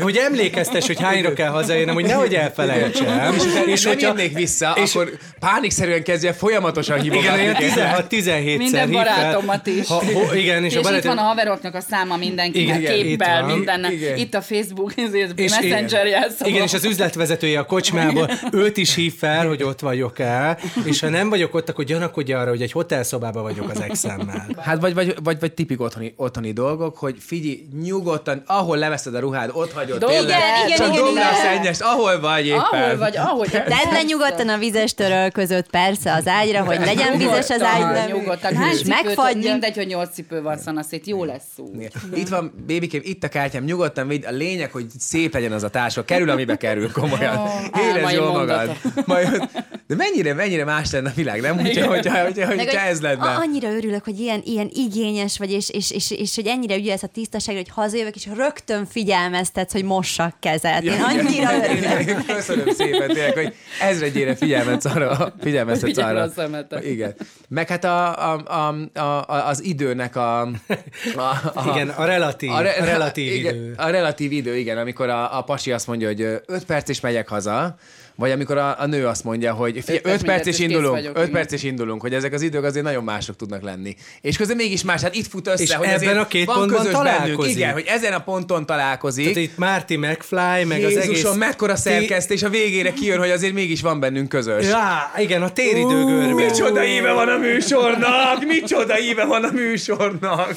hogy emlékeztes, hogy hányra kell hazaérnem, hogy nehogy elfelejtsem. És nem hogyha- jönnék vissza, és- akkor pánikszerűen kezdje folyamatosan igen, hívogatni. olyan téged. 16-17-szer Minden barátomat is. Ha, ho, igen, és, És, a itt barátom... van a haveroknak a száma mindenkinek, Igen, képpel, itt van. mindennel. Igen. Itt a Facebook, És Messenger igen, jelszava. igen, és az üzletvezetője a kocsmából őt is hív fel, hogy ott vagyok el, és ha nem vagyok ott, akkor gyanakodj arra, hogy egy hotelszobában vagyok az exemmel. Hát vagy, vagy, vagy, vagy tipik otthoni, otthoni dolgok, hogy figyelj, nyugodtan, ahol leveszed a ruhád, ott hagyod Dolgod tényleg, el, igen, csak igen, igen. szennyest, ahol vagy éppen. Ahol vagy ahogy... Tedd le nyugodtan a vizes töröl között, persze, az ágyra, hogy legyen vizes az ágy, nem, Nyugodtan. És cipőt, megfagyja. mindegy, hogy nyolc cipő van szanaszét, jó lesz szó. Itt van, bébikém, itt a kártyám, nyugodtan vidd. A lényeg, hogy szép legyen az a táska. Kerül, amibe kerül, komolyan. Érezd jól magad. Majd, de mennyire, mennyire más lenne a világ, nem? Hogyha, hogyha, hogyha, hogyha hogy ez lenne. a- Annyira örülök, hogy ilyen, ilyen igényes vagy, és, és, és, és hogy ennyire ügyelsz a tisztaságra, hogy hazajövök, és rögtön figyelmeztetsz, hogy mossak kezet. Én annyira örülök. Köszönöm szépen, tényleg, hogy ezredjére figyelmet arra, figyelmeztetsz arra. a szemetet. Igen. Meg hát a, a, a, a, a, az időnek a... a, a Igen, a relatív, a, re- relatív igen, idő. A relatív idő, igen, amikor a, a pasi azt mondja, hogy 5 perc és megyek haza, vagy amikor a, a nő azt mondja, hogy figyelj, perc 5 perc és és indulunk, vagyok, 5 igen. perc és indulunk, hogy ezek az idők azért nagyon mások tudnak lenni. És közben mégis más, hát itt fut össze, És hogy ebben a két van pontban közös bennünk. találkozik. Igen, hogy ezen a ponton találkozik. Tehát itt Marty McFly, meg az Jézusom, egész... mekkora té- szerkesztés, a végére kijön, hogy azért mégis van bennünk közös. Já, igen, a téridőgörben. Micsoda íve van a műsornak! Micsoda íve van a műsornak!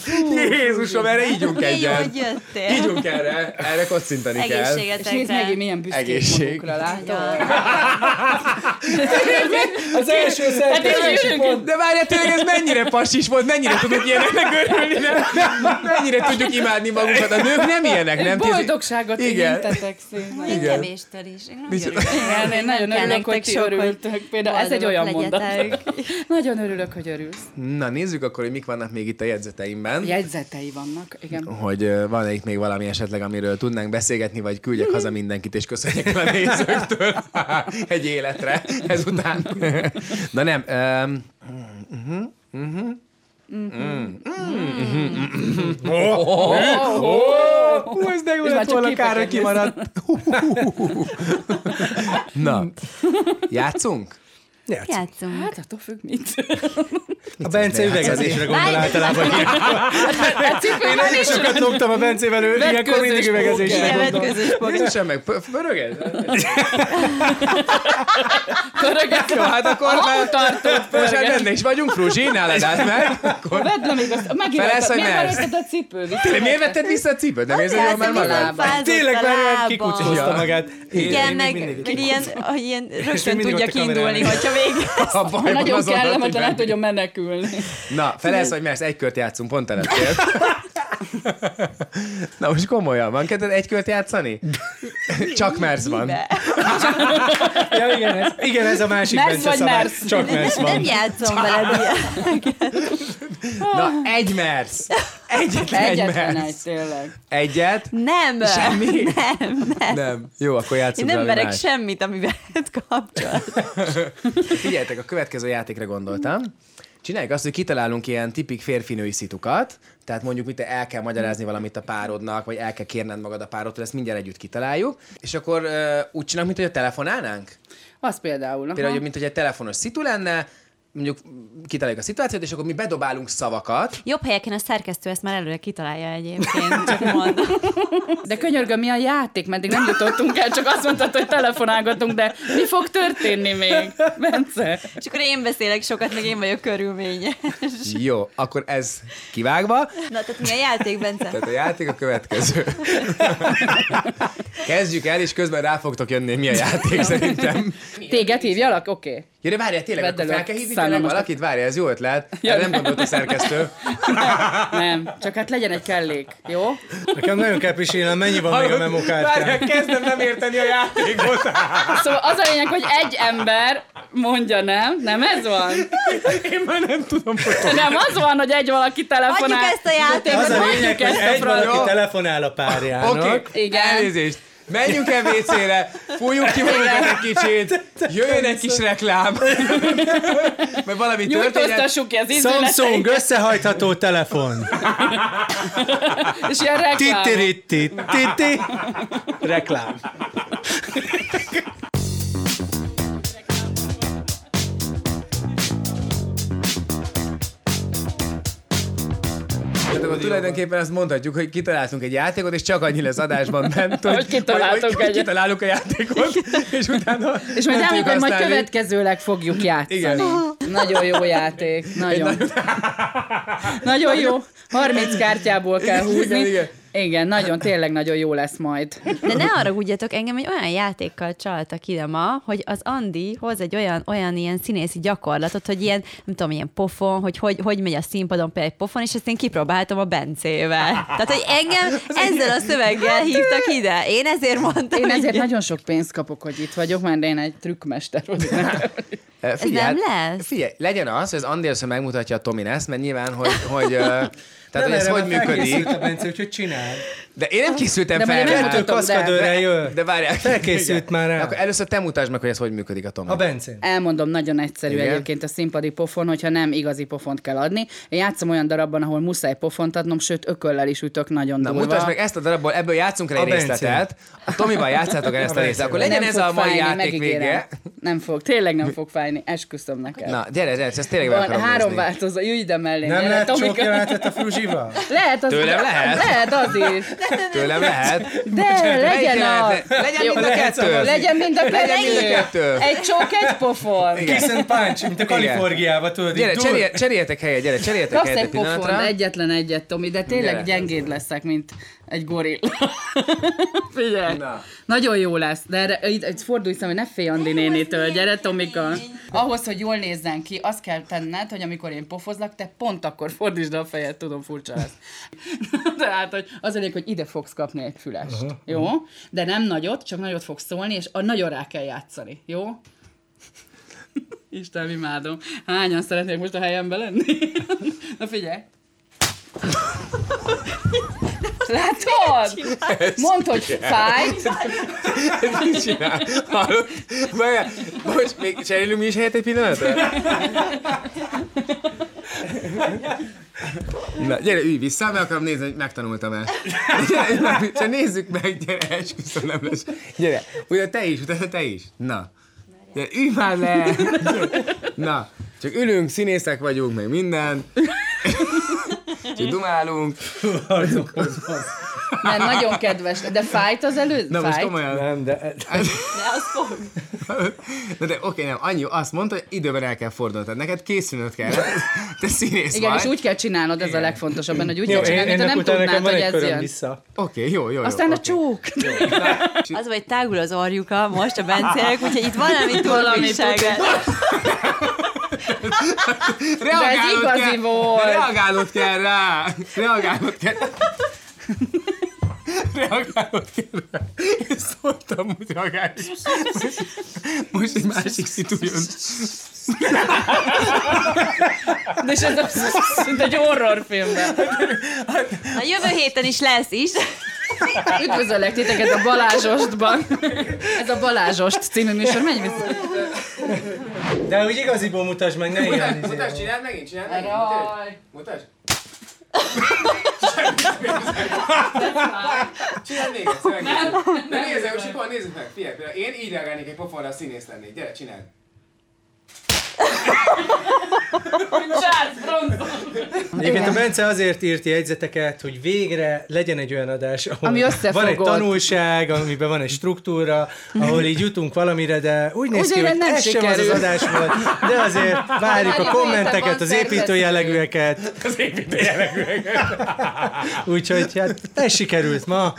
Jézusom, erre ígyunk egyet. hogy jöttél. Ígyunk erre, erre kocintani kell. És nézd Egészségetekre. meg, milyen büszkék Egészség. magukra, látod? Az első szerkesztési ülünk. pont. De várjál, tényleg ez mennyire passis volt, mennyire tudunk ilyeneknek örülni, nem? Mennyire tudjuk imádni magunkat. A nők nem ilyenek, nem? Boldogságot Igen. érintetek szépen. Én Igen. kevéstől is. Igen, én nagyon örülök, hogy ti örültök. Például ez egy olyan mondat. Nagyon örülök, hogy örülsz. Na, nézzük akkor, hogy mik vannak még itt a jegyzeteimben. Jegyzetei vannak, igen. hogy ö, van itt még valami esetleg, amiről tudnánk beszélgetni, vagy küldjek haza mindenkit, és köszönjek a nézőktől egy életre ezután. Na nem. Um, Hú, ez de jó lett volna, kimaradt. Na, játszunk? Játszunk. Hát attól függ, mit. A Bence üvegezésre gondol általában. Én nagyon sokat lógtam a Bencével, ő ilyenkor mindig üvegezésre gondol. Nincsen meg, pö- pöröged? Pöröget. Jó, hát akkor már tartott most pörget. benne is vagyunk, Fruzsi, át meg. Vedd le még azt. Megint vetted. a cipőt? Tényleg, miért vetted vissza a cipőt? Nem érzed jól már magad? Tényleg kikuckozta Ja. magát. Igen, meg, ilyen, ah, ilyen rögtön tudja kiindulni, hogyha végig. A baj Nagyon kellemetlen, hogy bent- tudjon menekülni. Na, felelsz, vagy mersz, egy kört játszunk, pont elettél. Na most komolyan, van kedved egy kört játszani? Csak mersz van. Ja, igen, ez, igen, ez a másik Mersz Bence vagy mersz? Csak mersz Nem van. játszom veled. Na, egy mersz. Egyetlen egy mersz. tényleg. Egyet? Nem. Semmi? Nem, nem. Nem. Jó, akkor Én játszunk nem valami verek más. semmit, amivel kapcsolat. Figyeljetek, a következő játékra gondoltam. Csináljuk azt, hogy kitalálunk ilyen tipik férfinői szitukat, tehát mondjuk mit el kell magyarázni valamit a párodnak, vagy el kell kérned magad a párodtól, ezt mindjárt együtt kitaláljuk, és akkor uh, úgy csinálunk, mint hogy a telefonálnánk. Az például. aha. Például, hogy mint hogy egy telefonos szitu lenne, mondjuk kitaláljuk a szituációt, és akkor mi bedobálunk szavakat. Jobb helyeken a szerkesztő ezt már előre kitalálja egyébként, csak mondom. De könyörgöm, mi a játék? Meddig nem jutottunk el, csak azt mondtad, hogy telefonálgatunk, de mi fog történni még? Bence? És akkor én beszélek sokat, meg én vagyok körülményes. Jó, akkor ez kivágva. Na, tehát mi a játék, Bence? Tehát a játék a következő. Kezdjük el, és közben rá fogtok jönni, mi a játék szerintem. Téged hívjalak? Oké. Okay. Ja, de várjál, tényleg, Vedd akkor fel kell hívni tényleg valakit? Várjál, ez jó ötlet. Ja, nem gondolt a szerkesztő. Nem, csak hát legyen egy kellék, jó? Nekem nagyon kell pisilnem, mennyi van még a Várjál, memokártyán? kezdem nem érteni a játékot. Szóval az a lényeg, hogy egy ember mondja nem, nem ez van? Én már nem tudom, hogy Nem, az van, hogy egy valaki telefonál. Hagyjuk ezt a játékot. Az a lényeg, hogy egy valaki telefonál a párjának. Oké, okay. Igen. elnézést. Menjünk el WC-re, fújjuk ki magunkat egy kicsit, jöjjön egy kis reklám, mert valami történet. Ki az Samsung összehajtható telefon. és ilyen reklám. Titiritti, titi. Reklám. Tehát akkor tulajdonképpen azt mondhatjuk, hogy kitaláltunk egy játékot, és csak annyi lesz adásban bent, hogy, Hogy kitaláltunk hogy, hogy egyet. kitalálunk a játékot, és utána És majd elmondjuk, hogy majd következőleg fogjuk játszani. Igen. Nagyon jó játék. Nagyon. Nagyon jó. 30 kártyából kell húzni. Igen, igen. Igen, nagyon, tényleg nagyon jó lesz majd. De ne arra gudjatok, engem egy olyan játékkal csaltak ide ma, hogy az Andi hoz egy olyan, olyan ilyen színészi gyakorlatot, hogy ilyen, nem tudom, ilyen pofon, hogy hogy, hogy megy a színpadon például egy pofon, és ezt én kipróbáltam a Bencével. Tehát, hogy engem ezzel a szöveggel hívtak ide. Én ezért mondtam. Én ezért igen. nagyon sok pénzt kapok, hogy itt vagyok, mert én egy trükkmester vagyok. Figyelj, nem hát, lesz? Figyelj, legyen az, hogy az Andi először megmutatja a Tomin ezt, mert nyilván, hogy, hogy, tehát, hogy ez hogy működik. a Bence, úgyhogy csináld. De én nem készültem De fel. rá. nem Kettő kaszkadőre jön. De várjál. Felkészült már rá. Akkor először te mutasd meg, hogy ez hogy működik a Tomi. A Bencén. Elmondom, nagyon egyszerű Igen. Egyébként a színpadi pofon, hogyha nem igazi pofont kell adni. Én játszom olyan darabban, ahol muszáj pofont adnom, sőt ököllel is ütök nagyon Na, durva. mutasd meg ezt a darabból, ebből játszunk el egy részletet. A Tomival játszátok el ezt a részt. Akkor legyen nem ez a mai fájni, játék megígérem. vége. Nem fog, tényleg nem fog fájni, esküszöm neked. Na, gyere, gyere, ezt tényleg Van három változó, ülj ide mellé. Nem lehet a fruzsival? Lehet az Tőlem lehet? Lehet az is. Tőlem lehet. De legyen lehet? az. Legyen Jó, mind a kettő. Legyen mind a Legyen mind a kettő. Egy csók, egy pofon. Kiss and punch, mint a Kaliforniába, tudod, Gyere, cserélj, cseréljetek helyet, gyere, cseréljetek Kapsz helyet egy egy pillanatra. egyetlen egyet, Tomi, de tényleg gyengéd leszek, mint egy gorilla. Figyelj. Na. Nagyon jó lesz, de erre, itt, itt fordulj szem, hogy ne félj Andi nénitől, gyere Tomika. Ahhoz, hogy jól nézzen ki, azt kell tenned, hogy amikor én pofozlak, te pont akkor fordítsd a fejed, tudom, furcsa lesz. Tehát, hogy az elég, hogy ide fogsz kapni egy fülest, uh-huh. jó? De nem nagyot, csak nagyot fogsz szólni, és a nagyon rá kell játszani, jó? Isten, imádom. Hányan szeretnék most a helyemben lenni? Na figyelj! Látod? Mondd, hogy fáj. Mit csinál? Hallod? Várjál, Bocs, még cserélünk mi is helyet egy pillanatra? Na, gyere, ülj vissza, meg akarom nézni, hogy megtanultam el. Gyere, gyere, csak nézzük meg, gyere, esküszöm, nem lesz. Gyere, ugye te is, utána te is. Na. Gyere, ülj már le! Na, csak ülünk, színészek vagyunk, meg minden. Csak dumálunk. Mert nagyon kedves. De fájt az elő? Na most komolyan. Nem, de... De az fog. Na de oké, nem, annyi, azt mondta, hogy időben el kell fordulnod, tehát neked készülnöd kell. Te színész Igen, vagy. és úgy kell csinálod, ez a legfontosabb benne, hogy úgy Jó, kell csinálni, mintha ennek nem tudnád, hogy ez jön. vissza. Oké, jó, jó, jó. Aztán a oké. csók. Az, hogy tágul az orjuka most a Bencének, úgyhogy itt valami Valami Reagálnod igazi kell, volt. Reagálnod kell rá. Reagálnod kell. Reagálnod kell rá. Én szóltam, hogy reagálj. Most egy másik szitu jön. De és ez a szinte egy horrorfilmben. A jövő héten is lesz is. Üdvözöllek titeket a Balázsostban. Ez a Balázsost című műsor. Menj vissza. De úgy igaziból mutasd meg, ne ilyen izé. Mutasd, csináld megint, csináld megint. Raj. Mutasd. Csináld még egyszer, megint. Ne nézzem, most akkor nézzük meg. Figyelj, például én így reagálnék egy pofonra, a színész lennék. Gyere, csináld. Egyébként a Bence azért írt jegyzeteket, hogy végre legyen egy olyan adás, ahol Ami van egy tanulság, amiben van egy struktúra, ahol így jutunk valamire, de úgy néz ki, Ugye hogy nem ez sem az az sikerül. adás volt, de azért várjuk a kommenteket, az építő jellegűeket. Az építő jellegűeket. Úgyhogy hát ez sikerült ma.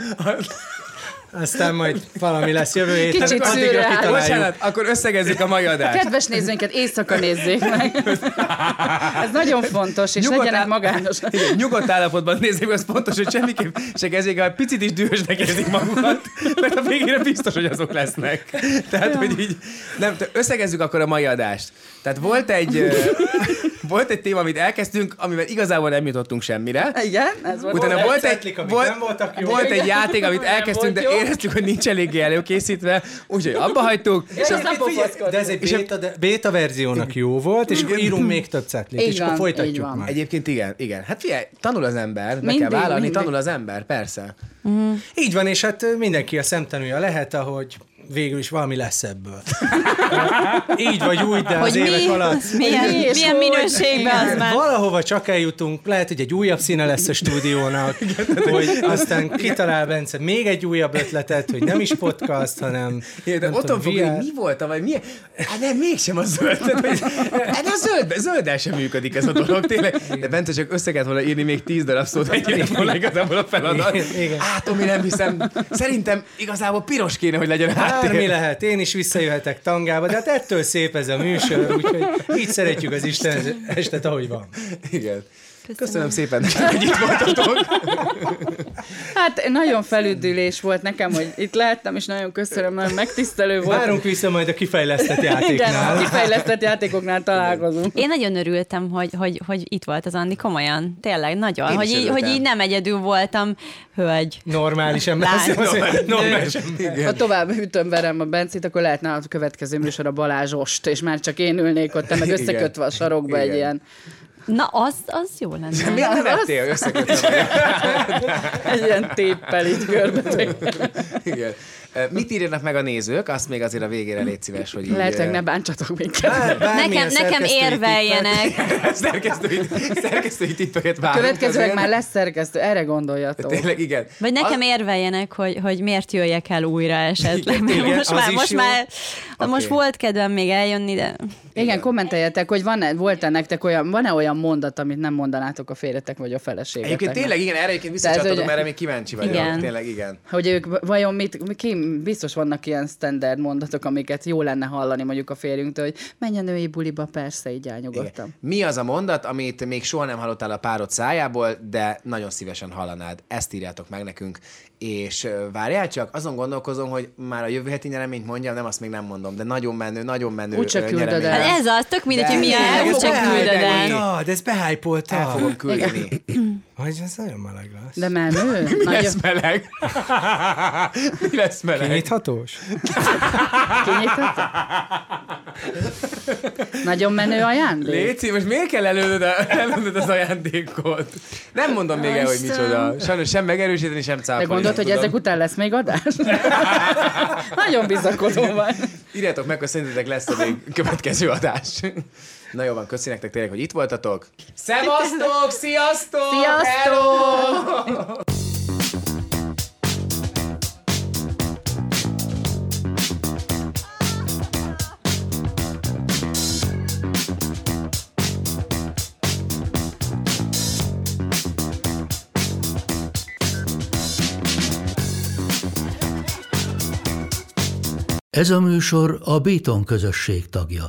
Aztán majd valami lesz jövő héten. Kicsit szürreális. kitaláljuk. Bocsánat, akkor összegezzük a mai adást. Kedves nézőinket, éjszaka nézzék meg. Ez nagyon fontos, és Nyugodt legyenek áll- magányosak. Igen, nyugodt állapotban nézzük, az fontos, hogy semmiképp se kezdjék el, picit is dühösnek érzik magukat, mert a végére biztos, hogy azok lesznek. Tehát, hogy így, nem, összegezzük akkor a mai adást. Tehát volt egy, volt egy téma, amit elkezdtünk, amivel igazából nem jutottunk semmire. Igen, ez volt. Utána Volt egy volt, nem voltak jók. volt egy játék, amit elkezdtünk, de jó. éreztük, hogy nincs eléggé előkészítve, úgyhogy abba hagytuk. És. De ez egy béta, de béta verziónak jó volt, és akkor írunk még több cetlit, és akkor folytatjuk majd. Egyébként igen, igen. Hát figyelj, tanul az ember, be kell vállalni, tanul az ember, persze. Így van, és hát mindenki a szemtanúja lehet, ahogy végül is valami lesz ebből. Így vagy úgy, de az Hogy évek mi? alatt... Milyen, És milyen minőségben az már? Valahova csak eljutunk, lehet, hogy egy újabb színe lesz a stúdiónak, hogy aztán kitalál Bence még egy újabb ötletet, hogy nem is podcast, hanem Igen, de otthon fog, hogy mi volt vagy milyen? Hát nem, mégsem a zöld. Tehát, hogy, hát a zöld, zölddel sem működik ez a dolog, tényleg. De Bence csak össze kellett volna írni még tíz darab szót, egy lett volna igazából a feladat. Igen, igen. Á, Tomi, nem hiszem. Szerintem igazából piros kéne, hogy legyen háttér. Bármi lehet, én is visszajöhetek tangába, de hát ettől szép ez a műsor, úgyhogy így szeretjük az Isten estet, ahogy van. Igen. Köszönöm szépen, hogy itt voltatok. Hát nagyon felüdülés volt nekem, hogy itt lehettem, és nagyon köszönöm, nagyon megtisztelő volt. Várunk vissza majd a kifejlesztett Igen, a játéknál. kifejlesztett játékoknál találkozunk. Én nagyon örültem, hogy, hogy, hogy itt volt az Andi, komolyan, tényleg, nagyon. Én Hogy így, hogy így nem egyedül voltam, hölgy. Normális ember. Lány. Azért Normális Ha tovább ütöm verem a Bencit, akkor lehetne a következő műsor a Balázsost, és már csak én ülnék ott, meg összekötve a sarokba egy Igen. ilyen, Na, az, az jó lenne. Miért nem vettél összekötve egy ilyen téppel így körbe. Igen. Mit írjanak meg a nézők? Azt még azért a végére légy szíves, hogy így... Lehetőleg ö, ne bántsatok minket. Bármilyen Nekem, nekem érveljenek. szerkesztői, szerkesztői tippeket várunk. Következőleg azért. már lesz szerkesztő, erre gondoljatok. Tényleg, igen. Vagy nekem Az- érveljenek, hogy, hogy miért jöjjek el újra esetleg. Mert Igen, most már, most jó. már most Oké. volt kedvem még eljönni, de Igen, kommenteljetek, hogy van-e, volt-e nektek olyan, van-e olyan mondat, amit nem mondanátok a férjetek vagy a feleségeteknek? Egyébként tényleg igen, erre egyébként visszacsatodom, hogy- erre még kíváncsi vagyok. Igen. Tényleg igen. Hogy ők vajon mit, ki, biztos vannak ilyen standard mondatok, amiket jó lenne hallani mondjuk a férjünktől, hogy menj a női buliba, persze, így elnyugodtam. igen. Mi az a mondat, amit még soha nem hallottál a párod szájából, de nagyon szívesen hallanád? Ezt írjátok meg nekünk. És várjál csak, azon gondolkozom, hogy már a jövő heti nyereményt mondjam, nem azt még nem mondom, de nagyon menő, nagyon menő Úgyse küldöd el. hát ez az, tök mindegy, hogy De- milyen, Igen, úgy ez csak beállj, küldöd de el. Ja, de ez behájpolta. El fogom küldeni. Hogy ez nagyon meleg lesz. De menő? Mi Nagyon lesz meleg? Mi lesz meleg? Kinyithatós? kinyitható? Nagyon menő ajándék? Léci, most miért kell előnöd, előnöd az ajándékot? Nem mondom még el, hogy micsoda. Sajnos sem megerősíteni, sem De cáfolni. gondolod, nem hogy tudom. ezek után lesz még adás? Nagyon bizakodó vagy. Írjátok meg, hogy szerintetek lesz még következő adás. Na jó van, köszi nektek tényleg, hogy itt voltatok. Szevasztok, sziasztok! Sziasztok! Ez a műsor a Béton közösség tagja.